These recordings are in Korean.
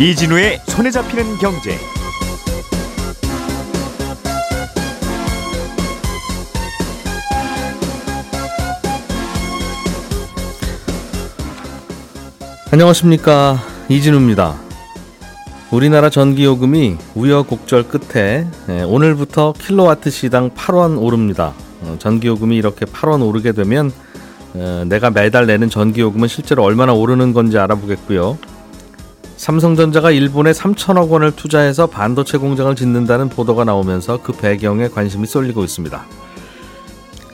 이진우의 손에 잡히는 경제. 안녕하십니까 이진우입니다. 우리나라 전기요금이 우여곡절 끝에 예, 오늘부터 킬로와트 시당 8원 오릅니다. 어, 전기요금이 이렇게 8원 오르게 되면 어, 내가 매달 내는 전기요금은 실제로 얼마나 오르는 건지 알아보겠고요. 삼성전자가 일본에 3천억 원을 투자해서 반도체 공장을 짓는다는 보도가 나오면서 그 배경에 관심이 쏠리고 있습니다.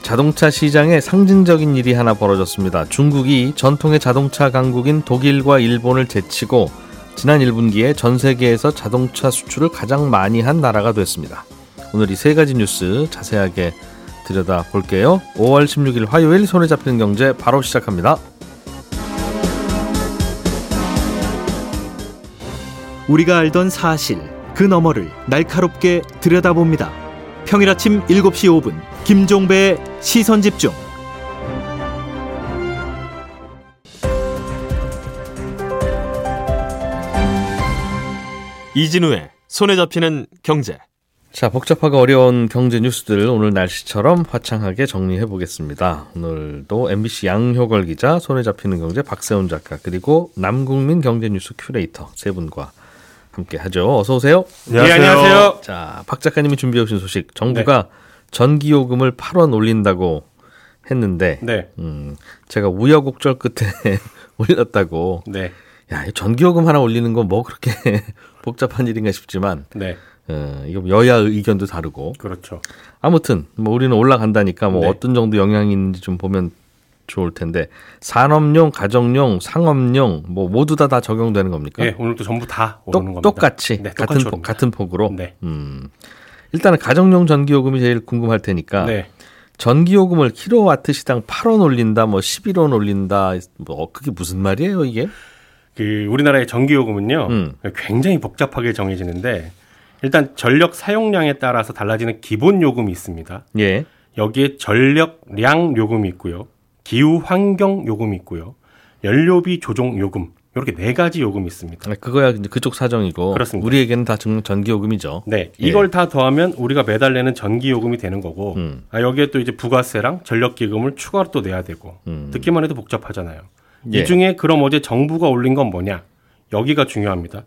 자동차 시장에 상징적인 일이 하나 벌어졌습니다. 중국이 전통의 자동차 강국인 독일과 일본을 제치고 지난 1분기에 전 세계에서 자동차 수출을 가장 많이 한 나라가 됐습니다. 오늘 이 세 가지 뉴스 자세하게 들여다 볼게요. 5월 16일 화요일 손에 잡히는 경제 바로 시작합니다. 우리가 알던 사실 그 너머를 날카롭게 들여다봅니다. 평일 아침 7시 5분 김종배의 시선 집중. 이진우의 손에 잡히는 경제. 자, 복잡하고 어려운 경제 뉴스들 오늘 날씨처럼 화창하게 정리해 보겠습니다. 오늘도 MBC 양효걸 기자, 손에 잡히는 경제 박세훈 작가, 그리고 남국민 경제 뉴스 큐레이터 세 분과 함께 하죠. 어서 오세요. 안녕하세요. 네, 안녕하세요. 자, 박 작가님이 준비해 오신 소식. 정부가 네. 전기 요금을 8원 올린다고 했는데 네. 음, 제가 우여곡절 끝에 올렸다고. 네. 야, 전기 요금 하나 올리는 건 뭐 그렇게 복잡한 일인가 싶지만 네. 어, 이거 여야 의견도 다르고. 그렇죠. 아무튼 뭐 우리는 올라간다니까 뭐 네. 어떤 정도 영향이 있는지 좀 보면 좋을 텐데 산업용, 가정용, 상업용 뭐 모두 다다 적용되는 겁니까? 네, 오늘도 전부 다 오르는 겁니다. 똑같이 네, 같은 폭, 같은 폭으로. 네. 음. 일단은 가정용 전기요금이 제일 궁금할 테니까. 네. 전기요금을 킬로와트 시당 8원 올린다, 뭐 11원 올린다, 뭐 그게 무슨 말이에요, 이게? 그 우리나라의 전기요금은요, 음. 굉장히 복잡하게 정해지는데 일단 전력 사용량에 따라서 달라지는 기본 요금이 있습니다. 예. 여기에 전력량 요금이 있고요. 기후 환경 요금이 있고요. 연료비 조정 요금 이렇게 네 가지 요금이 있습니다. 아, 그거야 이제 그쪽 사정이고 그렇습니다. 우리에게는 다 전기 요금이죠. 네, 이걸 예. 다 더하면 우리가 매달 내는 전기 요금이 되는 거고 음. 아, 여기에 또 이제 부가세랑 전력 기금을 추가로 또 내야 되고 음. 듣기만 해도 복잡하잖아요. 예. 이 중에 그럼 어제 정부가 올린 건 뭐냐? 여기가 중요합니다.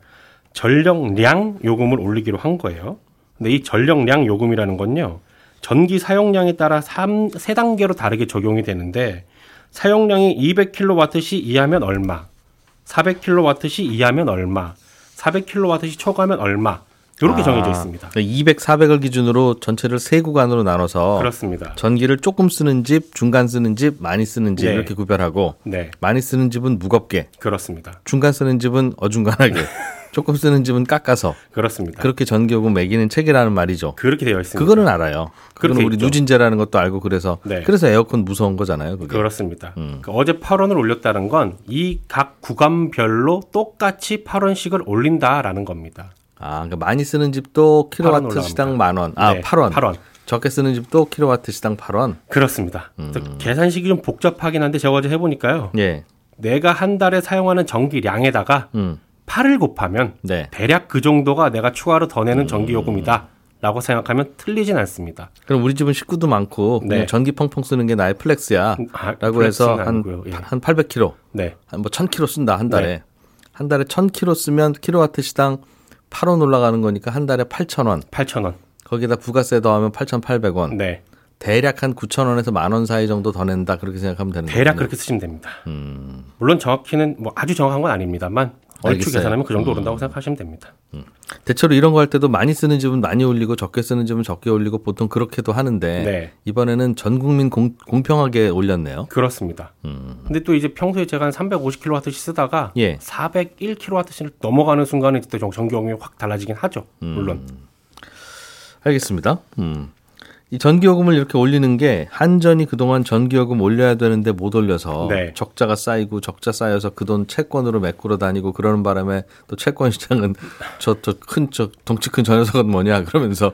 전력량 요금을 올리기로 한 거예요. 근데 이 전력량 요금이라는 건요. 전기 사용량에 따라 3, 3단계로 다르게 적용이 되는데 사용량이 200kWh 이하면 얼마, 400kWh 이하면 얼마, 400kWh 초과하면 얼마 이렇게 아, 정해져 있습니다. 200, 400을 기준으로 전체를 세 구간으로 나눠서 그렇습니다. 전기를 조금 쓰는 집, 중간 쓰는 집, 많이 쓰는 집 네. 이렇게 구별하고 네. 많이 쓰는 집은 무겁게 그렇습니다. 중간 쓰는 집은 어중간하게 조금 쓰는 집은 깎아서 그렇습니다. 그렇게 전기요금 매기는 책이라는 말이죠. 그렇게 되어 있습니다. 그거는 알아요. 그거는 우리 있죠. 누진제라는 것도 알고 그래서 네. 그래서 에어컨 무서운 거잖아요. 그게. 그렇습니다. 음. 그러니까 어제 8원을 올렸다는 건 이 각 구간별로 똑같이 8원씩을 올린다라는 겁니다. 아, 그러니까 많이 쓰는 집도 킬로와트 시당 만 원. 아, 네, 8원. 8원. 적게 쓰는 집도 킬로와트 시당 8원. 그렇습니다. 음. 계산식이 좀 복잡하긴 한데 제가 어제 해보니까요. 예. 내가 한 달에 사용하는 전기량에다가 음. 8을 곱하면 네. 대략 그 정도가 내가 추가로 더 내는 전기 요금이다. 라고 생각하면 틀리진 않습니다. 그럼 우리 집은 식구도 많고 네. 전기 펑펑 쓰는 게 나의 flex야. 아, 라고 해서 한, 예. 한 800kg. 네. 한뭐 1000kg 쓴다, 한 달에. 네. 한 달에 1000kg 쓰면 킬로와트 시당 8원 올라가는 거니까 한 달에 8,000원. 8,000원. 거기다 부가세 더하면 8,800원. 네. 대략 한 9,000원에서 만 원 사이 정도 더 낸다. 그렇게 생각하면 되는 거예요. 대략 그렇게 쓰시면 됩니다. 음. 물론 정확히는 뭐 아주 정확한 건 아닙니다만 얼추 계산하면 그 정도 오른다고 음. 생각하시면 됩니다. 음. 대체로 이런 거 할 때도 많이 쓰는 집은 많이 올리고 적게 쓰는 집은 적게 올리고 보통 그렇게도 하는데 네. 이번에는 전 국민 공, 평하게 올렸네요. 그렇습니다. 음. 근데 또 이제 평소에 제가 한 350kW씩 쓰다가 예. 401kW를 넘어가는 순간에 그때 전기요금이 확 달라지긴 하죠. 물론. 음. 알겠습니다. 음. 이 전기요금을 이렇게 올리는 게 한전이 그동안 전기요금 올려야 되는데 못 올려서 네. 적자가 쌓이고 적자 쌓여서 그 돈 채권으로 메꾸러 다니고 그러는 바람에 또 채권 시장은 저 저 큰 저 덩치 큰 저 녀석은 뭐냐 그러면서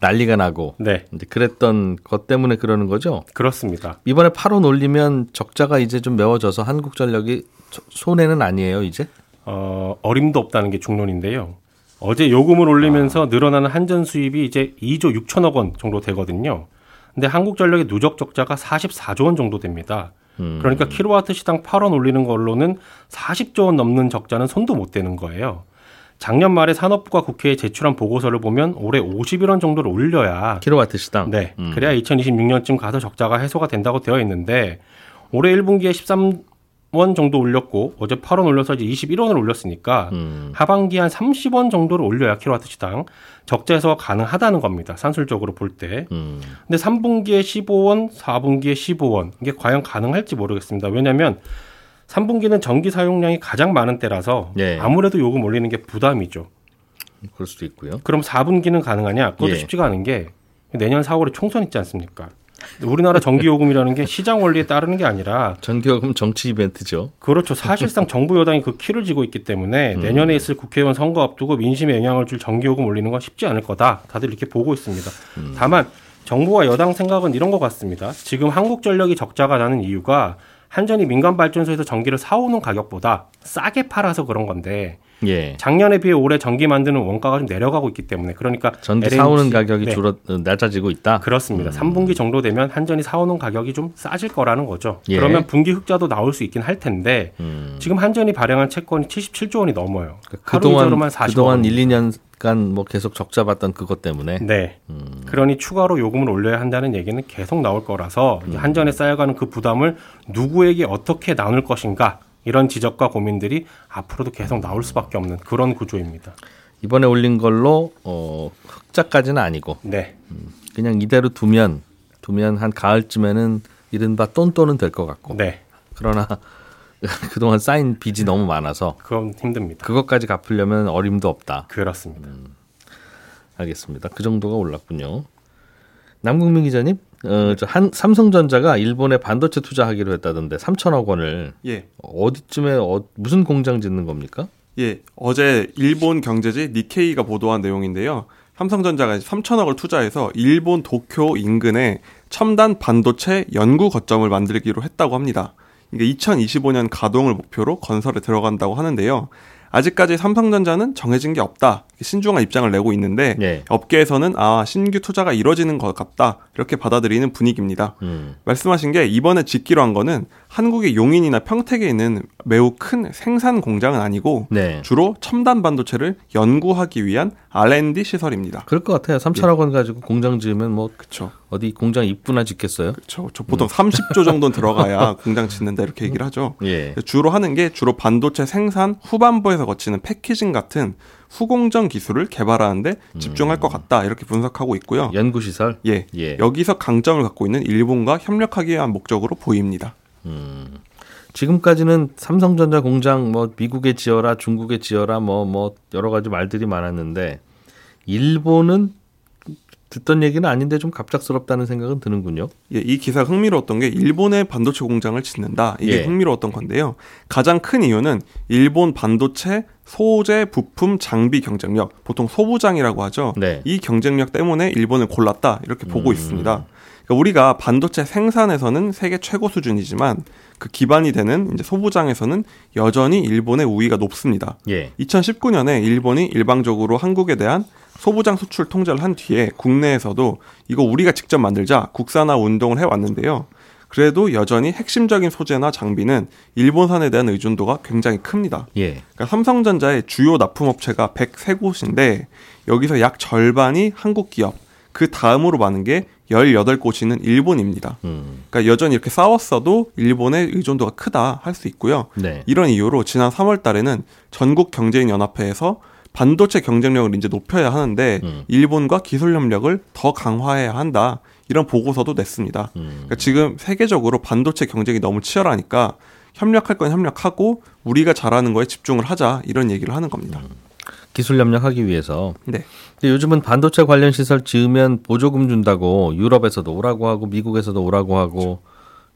난리가 나고 네. 이제 그랬던 것 때문에 그러는 거죠. 그렇습니다. 이번에 8원 올리면 적자가 이제 좀 메워져서 한국전력이 손해는 아니에요, 이제? 어, 어림도 없다는 게 중론인데요. 어제 요금을 올리면서 아. 늘어나는 한전 수입이 이제 2조 6천억 원 정도 되거든요. 근데 한국전력의 누적 적자가 44조 원 정도 됩니다. 음. 그러니까 킬로와트 시당 8원 올리는 걸로는 40조 원 넘는 적자는 손도 못 대는 거예요. 작년 말에 산업부가 국회에 제출한 보고서를 보면 올해 51원 정도를 올려야 킬로와트 시당. 네. 음. 그래야 2026년쯤 가서 적자가 해소가 된다고 되어 있는데 올해 1분기에 13 원 정도 올렸고 어제 8원 올려서 이제 21원을 올렸으니까 음. 하반기 한 30원 정도를 올려야 킬로와트 시당 적자 해소가 가능하다는 겁니다. 산술적으로 볼 때. 음. 근데 3분기에 15원, 4분기에 15원 이게 과연 가능할지 모르겠습니다. 왜냐하면 3분기는 전기 사용량이 가장 많은 때라서 예. 아무래도 요금 올리는 게 부담이죠. 그럴 수도 있고요. 그럼 4분기는 가능하냐? 그것도 예. 쉽지가 않은 게 내년 4월에 총선 있지 않습니까? 우리나라 전기요금이라는 게 시장 원리에 따르는 게 아니라 전기요금 정치 이벤트죠. 그렇죠. 사실상 정부 여당이 그 키를 쥐고 있기 때문에 음. 내년에 있을 국회의원 선거 앞두고 민심에 영향을 줄 전기요금 올리는 건 쉽지 않을 거다. 다들 이렇게 보고 있습니다. 음. 다만 정부와 여당 생각은 이런 것 같습니다. 지금 한국전력이 적자가 나는 이유가 한전이 민간 발전소에서 전기를 사오는 가격보다 싸게 팔아서 그런 건데 예. 작년에 비해 올해 전기 만드는 원가가 좀 내려가고 있기 때문에 그러니까 전기 LNG, 사오는 가격이 네. 줄어 낮아지고 있다. 그렇습니다. 음. 3분기 정도 되면 한전이 사오는 가격이 좀 싸질 거라는 거죠. 예. 그러면 분기 흑자도 나올 수 있긴 할 텐데 음. 지금 한전이 발행한 채권이 77조 원이 넘어요. 그러니까 그동안 그동안 1, 2년간 뭐 계속 적자 봤던 그것 때문에. 네. 음. 그러니 추가로 요금을 올려야 한다는 얘기는 계속 나올 거라서 음. 한전에 쌓여가는 그 부담을 누구에게 어떻게 나눌 것인가 이런 지적과 고민들이 앞으로도 계속 나올 수밖에 없는 그런 구조입니다. 이번에 올린 걸로 어, 흑자까지는 아니고 네. 음, 그냥 이대로 두면 두면 한 가을쯤에는 이른바 똔똔은 될 것 같고. 네. 그러나 그동안 쌓인 빚이 너무 많아서 그건 힘듭니다. 그것까지 갚으려면 어림도 없다. 그렇습니다. 음, 알겠습니다. 그 정도가 올랐군요. 남국민 기자님, 어, 저 한 삼성전자가 일본에 반도체 투자하기로 했다던데 3천억 원을 예. 어디쯤에 어, 무슨 공장 짓는 겁니까? 예, 어제 일본 경제지 니케이가 보도한 내용인데요. 삼성전자가 3천억을 투자해서 일본 도쿄 인근에 첨단 반도체 연구 거점을 만들기로 했다고 합니다. 이게 2025년 가동을 목표로 건설에 들어간다고 하는데요. 아직까지 삼성전자는 정해진 게 없다. 신중한 입장을 내고 있는데 네. 업계에서는 아 신규 투자가 이뤄지는 것 같다 이렇게 받아들이는 분위기입니다. 음. 말씀하신 게 이번에 짓기로 한 거는 한국의 용인이나 평택에 있는 매우 큰 생산 공장은 아니고 네. 주로 첨단 반도체를 연구하기 위한 R&D 시설입니다. 그럴 것 같아요. 3천억 원 가지고 공장 지으면 뭐 그쵸. 어디 공장 이쁘나 짓겠어요? 그렇죠. 저 보통 음. 30조 정도는 들어가야 공장 짓는다 이렇게 얘기를 하죠. 예. 주로 하는 게 주로 반도체 생산 후반부에서 거치는 패키징 같은 후공정 기술을 개발하는데 집중할 음. 것 같다 이렇게 분석하고 있고요. 연구 시설. 예. 예. 여기서 강점을 갖고 있는 일본과 협력하기 위한 목적으로 보입니다. 음. 지금까지는 삼성전자 공장 뭐 미국에 지어라 중국에 지어라 뭐뭐 뭐 여러 가지 말들이 많았는데 일본은 듣던 얘기는 아닌데 좀 갑작스럽다는 생각은 드는군요. 예, 이 기사 흥미로웠던 게 일본의 반도체 공장을 짓는다. 이게 예. 흥미로웠던 건데요. 가장 큰 이유는 일본 반도체 소재, 부품, 장비 경쟁력, 보통 소부장이라고 하죠. 네. 이 경쟁력 때문에 일본을 골랐다. 이렇게 보고 음. 있습니다. 그러니까 우리가 반도체 생산에서는 세계 최고 수준이지만 그 기반이 되는 이제 소부장에서는 여전히 일본의 우위가 높습니다. 예. 2019년에 일본이 일방적으로 한국에 대한 소부장 수출 통제를 한 뒤에 국내에서도 이거 우리가 직접 만들자 국산화 운동을 해왔는데요. 그래도 여전히 핵심적인 소재나 장비는 일본산에 대한 의존도가 굉장히 큽니다. 예. 그러니까 삼성전자의 주요 납품업체가 103곳인데 여기서 약 절반이 한국 기업, 그 다음으로 많은 게 18곳이는 일본입니다. 음. 그러니까 여전히 이렇게 싸웠어도 일본의 의존도가 크다 할 수 있고요. 네. 이런 이유로 지난 3월 달에는 전국 경제인 연합회에서 반도체 경쟁력을 이제 높여야 하는데 음. 일본과 기술 협력을 더 강화해야 한다. 이런 보고서도 냈습니다. 음. 그러니까 지금 세계적으로 반도체 경쟁이 너무 치열하니까 협력할 건 협력하고 우리가 잘하는 거에 집중을 하자 이런 얘기를 하는 겁니다. 음. 기술 협력하기 위해서. 네. 근데 요즘은 반도체 관련 시설 지으면 보조금 준다고 유럽에서도 오라고 하고 미국에서도 오라고 하고 그렇죠.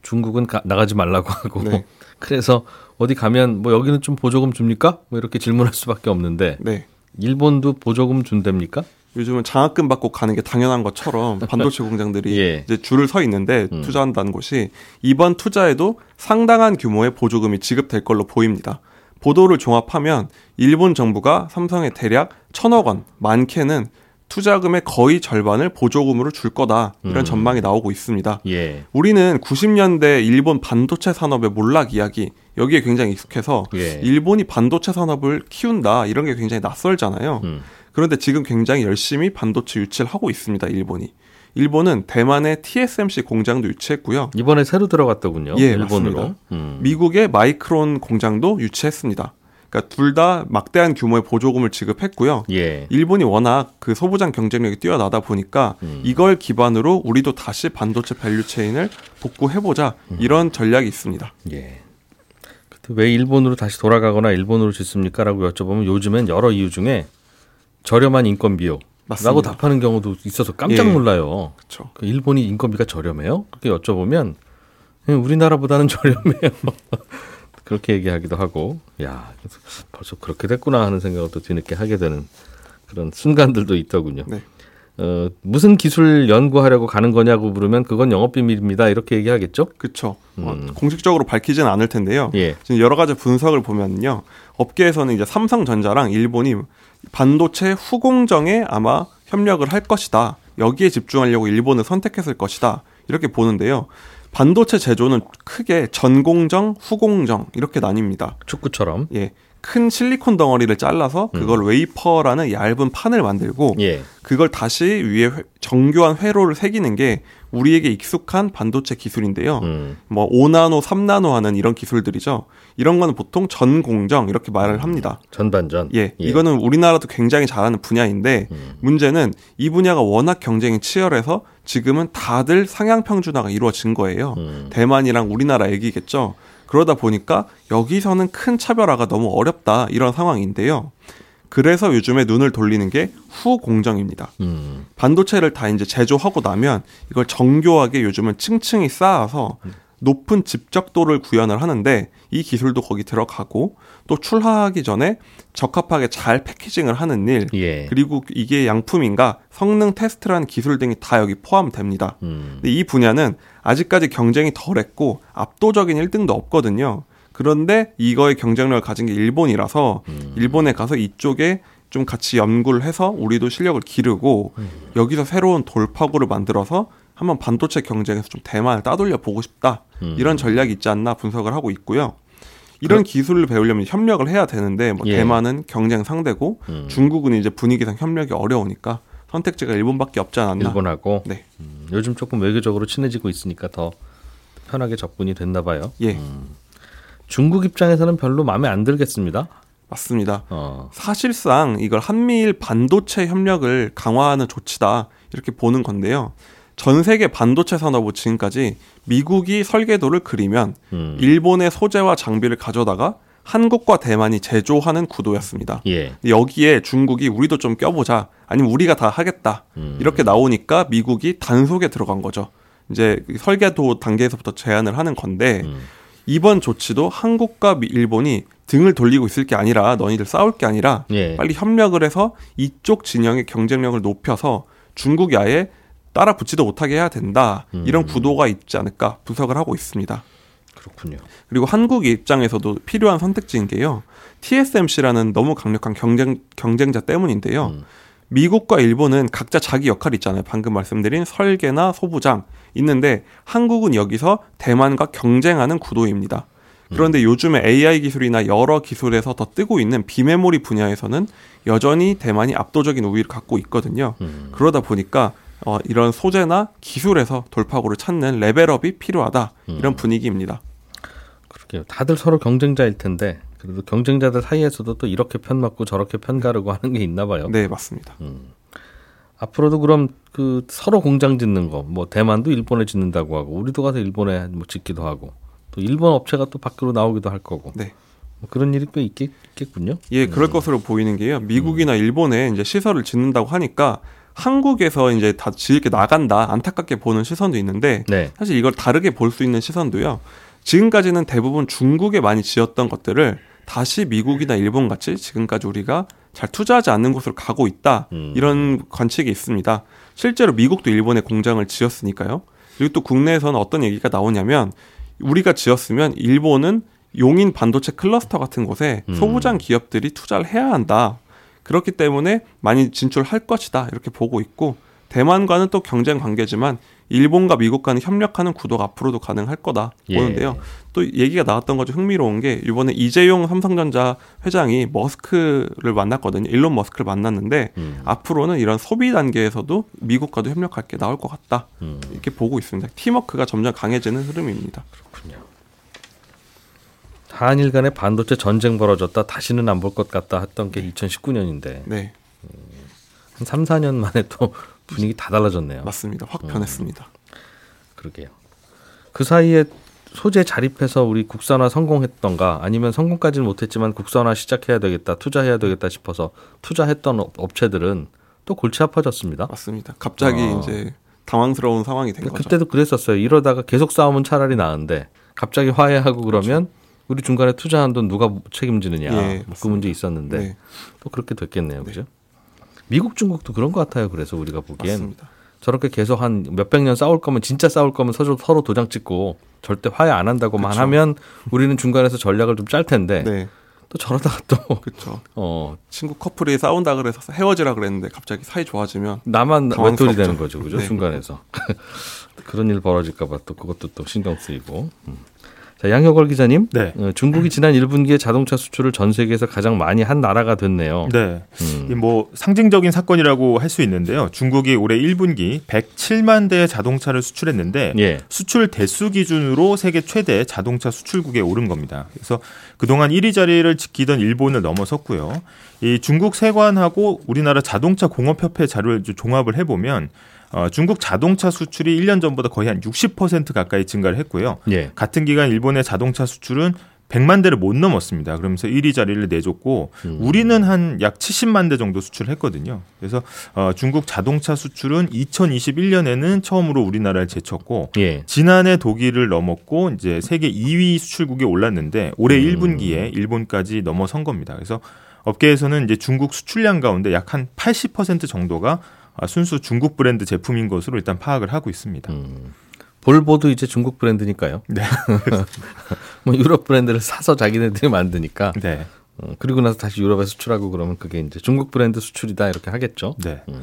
중국은 가, 나가지 말라고 하고. 네. 그래서 어디 가면 뭐 여기는 좀 보조금 줍니까? 뭐 이렇게 질문할 수밖에 없는데. 네. 일본도 보조금 준답니까? 요즘은 장학금 받고 가는 게 당연한 것처럼 반도체 공장들이 예. 이제 줄을 서 있는데 음. 투자한다는 곳이 이번 투자에도 상당한 규모의 보조금이 지급될 걸로 보입니다. 보도를 종합하면 일본 정부가 삼성에 대략 천억 원, 많게는 투자금의 거의 절반을 보조금으로 줄 거다 이런 음. 전망이 나오고 있습니다. 예. 우리는 90년대 일본 반도체 산업의 몰락 이야기 여기에 굉장히 익숙해서 예. 일본이 반도체 산업을 키운다 이런 게 굉장히 낯설잖아요. 음. 그런데 지금 굉장히 열심히 반도체 유치를 하고 있습니다. 일본이. 일본은 대만의 TSMC 공장도 유치했고요. 이번에 새로 들어갔더군요. 예, 일본으로. 음. 미국의 마이크론 공장도 유치했습니다. 그러니까 둘 다 막대한 규모의 보조금을 지급했고요. 예. 일본이 워낙 그 소부장 경쟁력이 뛰어나다 보니까 음. 이걸 기반으로 우리도 다시 반도체 value chain을 복구해 보자 음. 이런 전략이 있습니다. 예. 왜 일본으로 다시 돌아가거나 일본으로 짓습니까?라고 여쭤보면 요즘엔 여러 이유 중에 저렴한 인건비요. 맞습니다. 라고 답하는 경우도 있어서 깜짝 예. 놀라요. 예. 그렇죠. 일본이 인건비가 저렴해요? 그렇게 여쭤보면 우리나라보다는 저렴해요. 그렇게 얘기하기도 하고, 야, 벌써 그렇게 됐구나 하는 생각을 또 뒤늦게 하게 되는 그런 순간들도 있더군요. 네. 어, 무슨 기술 연구하려고 가는 거냐고 물으면 그건 영업 비밀입니다. 이렇게 얘기하겠죠? 그렇죠. 음. 어, 공식적으로 밝히지는 않을 텐데요. 예. 지금 여러 가지 분석을 보면요. 업계에서는 이제 삼성전자랑 일본이 반도체 후공정에 아마 협력을 할 것이다. 여기에 집중하려고 일본을 선택했을 것이다. 이렇게 보는데요. 반도체 제조는 크게 전공정, 후공정 이렇게 나뉩니다. 축구처럼. 예. 큰 실리콘 덩어리를 잘라서 그걸 음. 웨이퍼라는 얇은 판을 만들고 예. 그걸 다시 위에 정교한 회로를 새기는 게 우리에게 익숙한 반도체 기술인데요. 음. 뭐 5나노, 3나노 하는 이런 기술들이죠. 이런 거는 보통 전공정 이렇게 말을 합니다. 전반전. 예. 예. 이거는 우리나라도 굉장히 잘하는 분야인데 음. 문제는 이 분야가 워낙 경쟁이 치열해서 지금은 다들 상향 평준화가 이루어진 거예요. 음. 대만이랑 우리나라 얘기겠죠. 그러다 보니까 여기서는 큰 차별화가 너무 어렵다 이런 상황인데요. 그래서 요즘에 눈을 돌리는 게 후공정입니다. 음. 반도체를 다 이제 제조하고 나면 이걸 정교하게 요즘은 층층이 쌓아서 음. 높은 집적도를 구현을 하는데 이 기술도 거기 들어가고 또 출하하기 전에 적합하게 잘 패키징을 하는 일 예. 그리고 이게 양품인가 성능 테스트라는 기술 등이 다 여기 포함됩니다. 음. 근데 이 분야는 아직까지 경쟁이 덜했고 압도적인 1등도 없거든요. 그런데 이거의 경쟁력을 가진 게 일본이라서 음. 일본에 가서 이쪽에 좀 같이 연구를 해서 우리도 실력을 기르고 음. 여기서 새로운 돌파구를 만들어서 한번 반도체 경쟁에서 좀 대만을 따돌려 보고 싶다 음. 이런 전략이 있지 않나 분석을 하고 있고요. 이런 그 기술을 배우려면 협력을 해야 되는데 뭐 예. 대만은 경쟁 상대고 음. 중국은 이제 분위기상 협력이 어려우니까 선택지가 일본밖에 없지 않았나. 일본하고. 네. 음, 요즘 조금 외교적으로 친해지고 있으니까 더 편하게 접근이 됐나 봐요. 예. 음. 중국 입장에서는 별로 마음에 안 들겠습니다. 맞습니다. 어. 사실상 이걸 한미일 반도체 협력을 강화하는 조치다 이렇게 보는 건데요. 전 세계 반도체 산업은 지금까지 미국이 설계도를 그리면 음. 일본의 소재와 장비를 가져다가 한국과 대만이 제조하는 구도였습니다. 예. 여기에 중국이 우리도 좀 껴보자. 아니면 우리가 다 하겠다. 음. 이렇게 나오니까 미국이 단속에 들어간 거죠. 이제 설계도 단계에서부터 제안을 하는 건데 음. 이번 조치도 한국과 일본이 등을 돌리고 있을 게 아니라 너희들 싸울 게 아니라 예. 빨리 협력을 해서 이쪽 진영의 경쟁력을 높여서 중국이 아예 따라 붙지도 못하게 해야 된다. 음. 이런 구도가 있지 않을까 분석을 하고 있습니다. 그렇군요. 그리고 한국 입장에서도 필요한 선택지인 게요. TSMC라는 너무 강력한 경쟁 경쟁자 때문인데요. 음. 미국과 일본은 각자 자기 역할이 있잖아요. 방금 말씀드린 설계나 소부장 있는데 한국은 여기서 대만과 경쟁하는 구도입니다. 그런데 음. 요즘에 AI 기술이나 여러 기술에서 더 뜨고 있는 비메모리 분야에서는 여전히 대만이 압도적인 우위를 갖고 있거든요. 음. 그러다 보니까 어, 이런 소재나 기술에서 돌파구를 찾는 레벨업이 필요하다 이런 음. 분위기입니다. 그렇게요. 다들 서로 경쟁자일 텐데 그래도 경쟁자들 사이에서도 또 이렇게 편 맞고 저렇게 편 가르고 하는 게 있나 봐요. 네, 맞습니다. 음. 앞으로도 그럼 그 서로 공장 짓는 거, 뭐 대만도 일본에 짓는다고 하고 우리도 가서 일본에 뭐 짓기도 하고 또 일본 업체가 또 밖으로 나오기도 할 거고. 네. 뭐 그런 일이 꽤 있겠, 군요 예, 그럴 음. 것으로 보이는 게요. 미국이나 음. 일본에 이제 시설을 짓는다고 하니까 한국에서 이제 다 지을게 나간다 안타깝게 보는 시선도 있는데 네. 사실 이걸 다르게 볼 수 있는 시선도요. 지금까지는 대부분 중국에 많이 지었던 것들을 다시 미국이나 일본 같이 지금까지 우리가 잘 투자하지 않는 곳으로 가고 있다. 음. 이런 관측이 있습니다. 실제로 미국도 일본에 공장을 지었으니까요. 그리고 또 국내에서는 어떤 얘기가 나오냐면 우리가 지었으면 일본은 용인 반도체 클러스터 같은 곳에 음. 소부장 기업들이 투자를 해야 한다. 그렇기 때문에 많이 진출할 것이다. 이렇게 보고 있고 대만과는 또 경쟁 관계지만 일본과 미국 과는 협력하는 구도가 앞으로도 가능할 거다 예. 보는데요. 또 얘기가 나왔던 거죠. 흥미로운 게 이번에 이재용 삼성전자 회장이 머스크를 만났거든요. 일론 머스크를 만났는데 음. 앞으로는 이런 소비 단계에서도 미국과도 협력할 게 나올 것 같다. 음. 이렇게 보고 있습니다. 팀워크가 점점 강해지는 흐름입니다. 그렇군요. 한일 간의 반도체 전쟁 벌어졌다 다시는 안 볼 것 같다 했던 게 2019년인데 네. 음, 한 3, 4년 만에 또 분위기 다 달라졌네요. 맞습니다. 확 변했습니다. 음, 그러게요. 그 사이에 소재 자립해서 우리 국산화 성공했던가 아니면 성공까지는 못했지만 국산화 시작해야 되겠다 투자해야 되겠다 싶어서 투자했던 업체들은 또 골치 아파졌습니다. 맞습니다. 갑자기 어. 이제 당황스러운 상황이 된 거죠. 그때도 그랬었어요. 이러다가 계속 싸우면 차라리 나은데 갑자기 화해하고 그러면 그렇죠. 우리 중간에 투자한 돈 누가 책임지느냐 예, 그 문제 있었는데 네. 또 그렇게 됐겠네요, 그죠? 미국, 중국도 그런 것 같아요. 그래서 우리가 보기엔 맞습니다. 저렇게 계속 한 몇백 년 싸울 거면 진짜 싸울 거면 서로, 서로 도장 찍고 절대 화해 안 한다고만 그쵸. 하면 우리는 중간에서 전략을 좀 짤 텐데 네. 또 저러다가 또 그렇죠. 어 친구 커플이 싸운다 그래서 헤어지라 그랬는데 갑자기 사이 좋아지면 나만 외톨이 되는 거죠, 그죠? 네. 중간에서 그런 일 벌어질까봐 또 그것도 또 신경 쓰이고. 음. 자, 양효걸 기자님. 네. 어, 중국이 지난 1분기에 자동차 수출을 전 세계에서 가장 많이 한 나라가 됐네요. 네. 음. 뭐 상징적인 사건이라고 할 수 있는데요. 중국이 올해 1분기 107만 대의 자동차를 수출했는데 예. 수출 대수 기준으로 세계 최대 자동차 수출국에 오른 겁니다. 그래서 그동안 1위 자리를 지키던 일본을 넘어섰고요. 이 중국 세관하고 우리나라 자동차 공업협회 자료를 종합을 해보면 어, 중국 자동차 수출이 1년 전보다 거의 한 60% 가까이 증가를 했고요. 예. 같은 기간 일본의 자동차 수출은 100만 대를 못 넘었습니다. 그러면서 1위 자리를 내줬고 음. 우리는 한 약 70만 대 정도 수출을 했거든요. 그래서 어, 중국 자동차 수출은 2021년에는 처음으로 우리나라를 제쳤고 예. 지난해 독일을 넘었고 이제 세계 2위 수출국에 올랐는데 올해 음. 1분기에 일본까지 넘어선 겁니다. 그래서 업계에서는 이제 중국 수출량 가운데 약 한 80% 정도가 아, 순수 중국 브랜드 제품인 것으로 일단 파악을 하고 있습니다. 음. 볼보도 이제 중국 브랜드니까요. 네. 뭐 유럽 브랜드를 사서 자기네들이 만드니까. 네. 어, 그리고 나서 다시 유럽에 수출하고 그러면 그게 이제 중국 브랜드 수출이다 이렇게 하겠죠. 네. 음.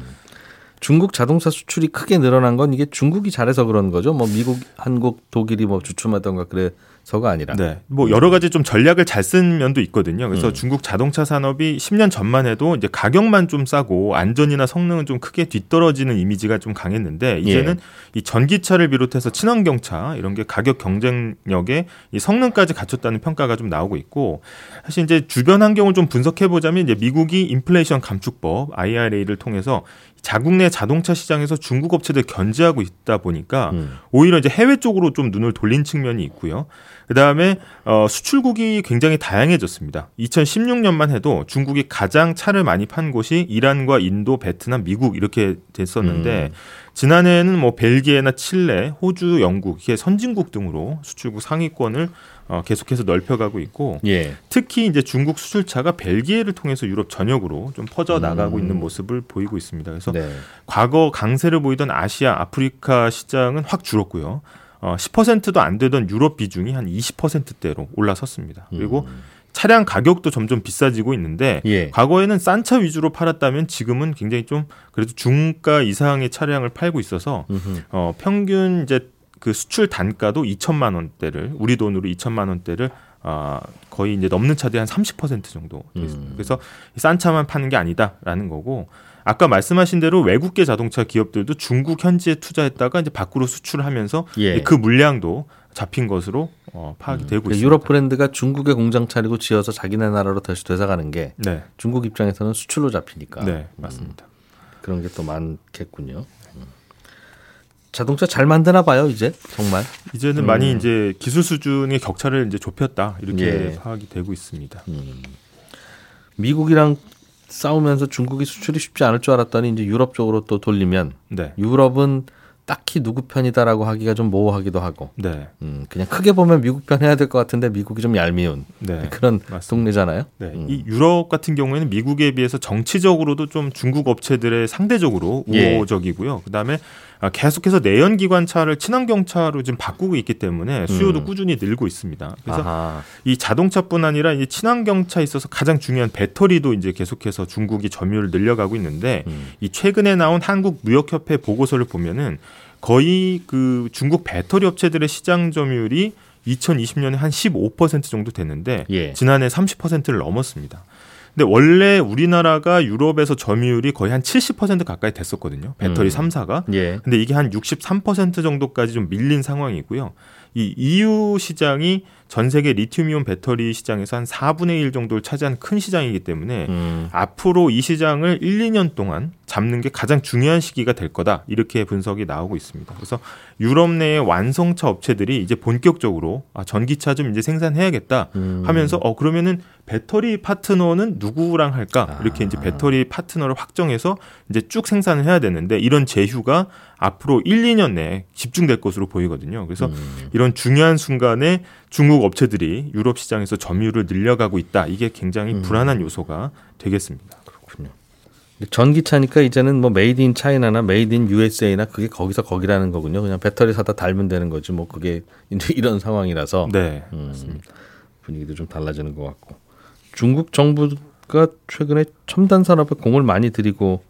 중국 자동차 수출이 크게 늘어난 건 이게 중국이 잘해서 그런 거죠. 뭐 미국, 한국, 독일이 뭐 주춤하던가 그래 서가 아니라. 네. 뭐 여러 가지 좀 전략을 잘 쓴 면도 있거든요. 그래서 음. 중국 자동차 산업이 10년 전만 해도 이제 가격만 좀 싸고 안전이나 성능은 좀 크게 뒤떨어지는 이미지가 좀 강했는데 이제는 예. 이 전기차를 비롯해서 친환경차 이런 게 가격 경쟁력에 이 성능까지 갖췄다는 평가가 좀 나오고 있고 사실 이제 주변 환경을 좀 분석해 보자면 이제 미국이 인플레이션 감축법 IRA를 통해서 자국 내 자동차 시장에서 중국 업체들 견제하고 있다 보니까 음. 오히려 이제 해외 쪽으로 좀 눈을 돌린 측면이 있고요. 그 다음에 어, 수출국이 굉장히 다양해졌습니다. 2016년만 해도 중국이 가장 차를 많이 판 곳이 이란과 인도, 베트남, 미국 이렇게 됐었는데 음. 지난해에는 뭐 벨기에나 칠레, 호주, 영국 이게 선진국 등으로 수출국 상위권을 어, 계속해서 넓혀가고 있고 예. 특히 이제 중국 수출차가 벨기에를 통해서 유럽 전역으로 좀 퍼져 나가고 음. 있는 모습을 보이고 있습니다. 그래서 네. 과거 강세를 보이던 아시아, 아프리카 시장은 확 줄었고요. 어, 10%도 안 되던 유럽 비중이 한 20%대로 올라섰습니다. 그리고 음. 차량 가격도 점점 비싸지고 있는데 예. 과거에는 싼 차 위주로 팔았다면 지금은 굉장히 좀 그래도 중가 이상의 차량을 팔고 있어서 어, 평균 이제 그 수출 단가도 2천만 원대를 우리 돈으로 2천만 원대를 아 거의 이제 넘는 차들이 한 30% 정도 음. 그래서 싼 차만 파는 게 아니다라는 거고 아까 말씀하신 대로 외국계 자동차 기업들도 중국 현지에 투자했다가 이제 밖으로 수출하면서 예. 그 물량도 잡힌 것으로 어, 파악이 음. 되고 그러니까 있습니다. 유럽 브랜드가 중국에 공장 차리고 지어서 자기네 나라로 다시 되사가는 게 네. 중국 입장에서는 수출로 잡히니까. 네, 맞습니다. 음. 그런 게 또 많겠군요. 음. 자동차 잘 만드나 봐요 이제 정말 이제는 음. 많이 이제 기술 수준의 격차를 이제 좁혔다 이렇게 예. 파악이 되고 있습니다. 음. 미국이랑 싸우면서 중국이 수출이 쉽지 않을 줄 알았더니 이제 유럽 쪽으로 또 돌리면 네. 유럽은 딱히 누구 편이다라고 하기가 좀 모호하기도 하고. 네. 음, 그냥 크게 보면 미국 편 해야 될 것 같은데 미국이 좀 얄미운 네. 그런 맞습니다. 동네잖아요. 네. 음. 이 유럽 같은 경우에는 미국에 비해서 정치적으로도 좀 중국 업체들의 상대적으로 예. 우호적이고요. 예. 그다음에 아, 계속해서 내연 기관차를 친환경차로 지금 바꾸고 있기 때문에 수요도 음. 꾸준히 늘고 있습니다. 그래서 아하. 이 자동차뿐 아니라 이 친환경차에 있어서 가장 중요한 배터리도 이제 계속해서 중국이 점유율을 늘려가고 있는데 음. 이 최근에 나온 한국 무역협회 보고서를 보면은 거의 그 중국 배터리 업체들의 시장 점유율이 2020년에 한 15% 정도 됐는데 예. 지난해 30%를 넘었습니다. 근데 원래 우리나라가 유럽에서 점유율이 거의 한 70% 가까이 됐었거든요. 배터리 음. 3사가. 예. 근데 이게 한 63% 정도까지 좀 밀린 상황이고요. 이 EU 시장이 전 세계 리튬이온 배터리 시장에서 한 4분의 1 정도를 차지한 큰 시장이기 때문에 음. 앞으로 이 시장을 1, 2년 동안 잡는 게 가장 중요한 시기가 될 거다. 이렇게 분석이 나오고 있습니다. 그래서 유럽 내의 완성차 업체들이 이제 본격적으로 아, 전기차 좀 이제 생산해야겠다 음. 하면서 어 그러면은 배터리 파트너는 누구랑 할까? 이렇게 이제 아. 배터리 파트너를 확정해서 이제 쭉 생산을 해야 되는데 이런 제휴가 앞으로 1, 2년 내에 집중될 것으로 보이거든요. 그래서 음. 이런 중요한 순간에 중국 업체들이 유럽 시장에서 점유율을 늘려가고 있다. 이게 굉장히 음. 불안한 요소가 되겠습니다. 그렇군요. 전기차니까 이제는 뭐 메이드 인 차이나나 메이드 인 USA나 그게 거기서 거기라는 거군요. 그냥 배터리 사다 달면 되는 거지. 뭐 그게 이제 이런 상황이라서 네, 음, 맞습니다. 분위기도 좀 달라지는 것 같고. 중국 정부가 최근에 첨단 산업에 공을 많이 들이고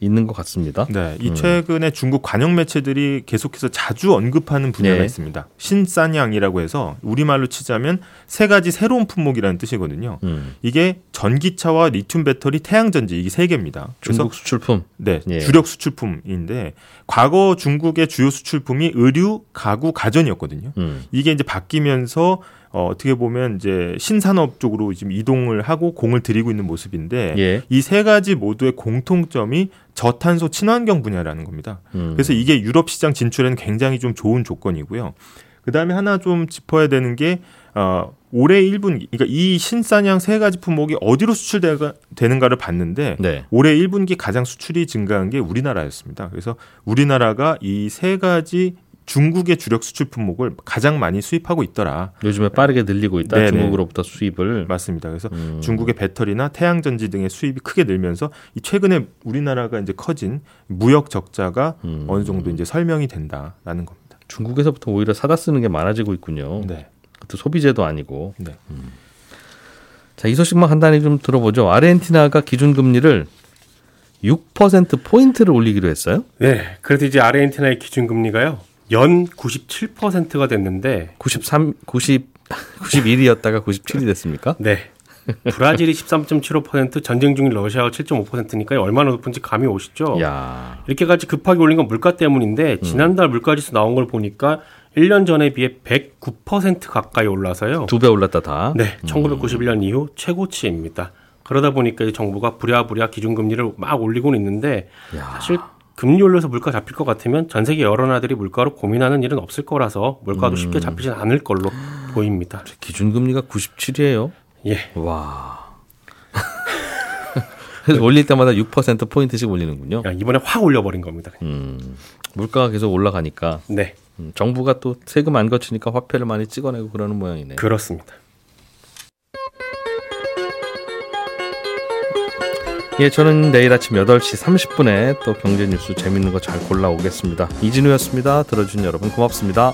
있는 것 같습니다. 네, 이 음. 최근에 중국 관영 매체들이 계속해서 자주 언급하는 분야가 네. 있습니다. 신산양이라고 해서 우리말로 치자면 세 가지 새로운 품목이라는 뜻이거든요. 음. 이게 전기차와 리튬 배터리, 태양 전지 이게 세 개입니다. 중국 수출품. 네, 예. 주력 수출품인데 과거 중국의 주요 수출품이 의류, 가구, 가전이었거든요. 음. 이게 이제 바뀌면서 어, 어떻게 보면 이제 신산업 쪽으로 지금 이동을 하고 공을 들이고 있는 모습인데 예. 이세 가지 모두의 공통점이 저탄소 친환경 분야라는 겁니다. 음. 그래서 이게 유럽 시장 진출에는 굉장히 좀 좋은 조건이고요. 그 다음에 하나 좀 짚어야 되는 게 어, 올해 1분기, 그러니까 이 신산양 세 가지 품목이 어디로 수출되는가를 봤는데 네. 올해 1분기 가장 수출이 증가한 게 우리나라였습니다. 그래서 우리나라가 이 세 가지 중국의 주력 수출 품목을 가장 많이 수입하고 있더라. 요즘에 빠르게 늘리고 있다. 네네. 중국으로부터 수입을 맞습니다. 그래서 음. 중국의 배터리나 태양 전지 등의 수입이 크게 늘면서 이 최근에 우리나라가 이제 커진 무역 적자가 음. 어느 정도 이제 설명이 된다라는 겁니다. 중국에서부터 오히려 사다 쓰는 게 많아지고 있군요. 네. 또 소비재도 아니고. 네. 음. 자, 이 소식만 간단히 좀 들어보죠. 아르헨티나가 기준금리를 6% 포인트를 올리기로 했어요? 네. 그래도 이제 아르헨티나의 기준금리가요. 연 97%가 됐는데 93 90 91이었다가 97이 됐습니까? 네. 브라질이 13.75% 전쟁 중인 러시아가 7.5%니까 얼마나 높은지 감이 오시죠? 야. 이렇게까지 급하게 올린 건 물가 때문인데 음. 지난달 물가지수 나온 걸 보니까 1년 전에 비해 109% 가까이 올라서요. 두 배 올랐다 다. 네. 1991년 음. 이후 최고치입니다. 그러다 보니까 정부가 부랴부랴 기준금리를 막 올리고는 있는데 야. 사실 금리 올려서 물가 잡힐 것 같으면 전 세계 여러 나라들이 물가로 고민하는 일은 없을 거라서 물가도 음. 쉽게 잡히진 않을 걸로 보입니다. 기준금리가 97이에요? 예. 와. 그래서 올릴 때마다 6% 포인트씩 올리는군요. 야, 이번에 확 올려버린 겁니다. 음, 물가가 계속 올라가니까. 네. 음, 정부가 또 세금 안 거치니까 화폐를 많이 찍어내고 그러는 모양이네요. 그렇습니다. 예, 저는 내일 아침 8시 30분에 또 경제 뉴스 재밌는 거 잘 골라오겠습니다. 이진우였습니다. 들어준 여러분 고맙습니다.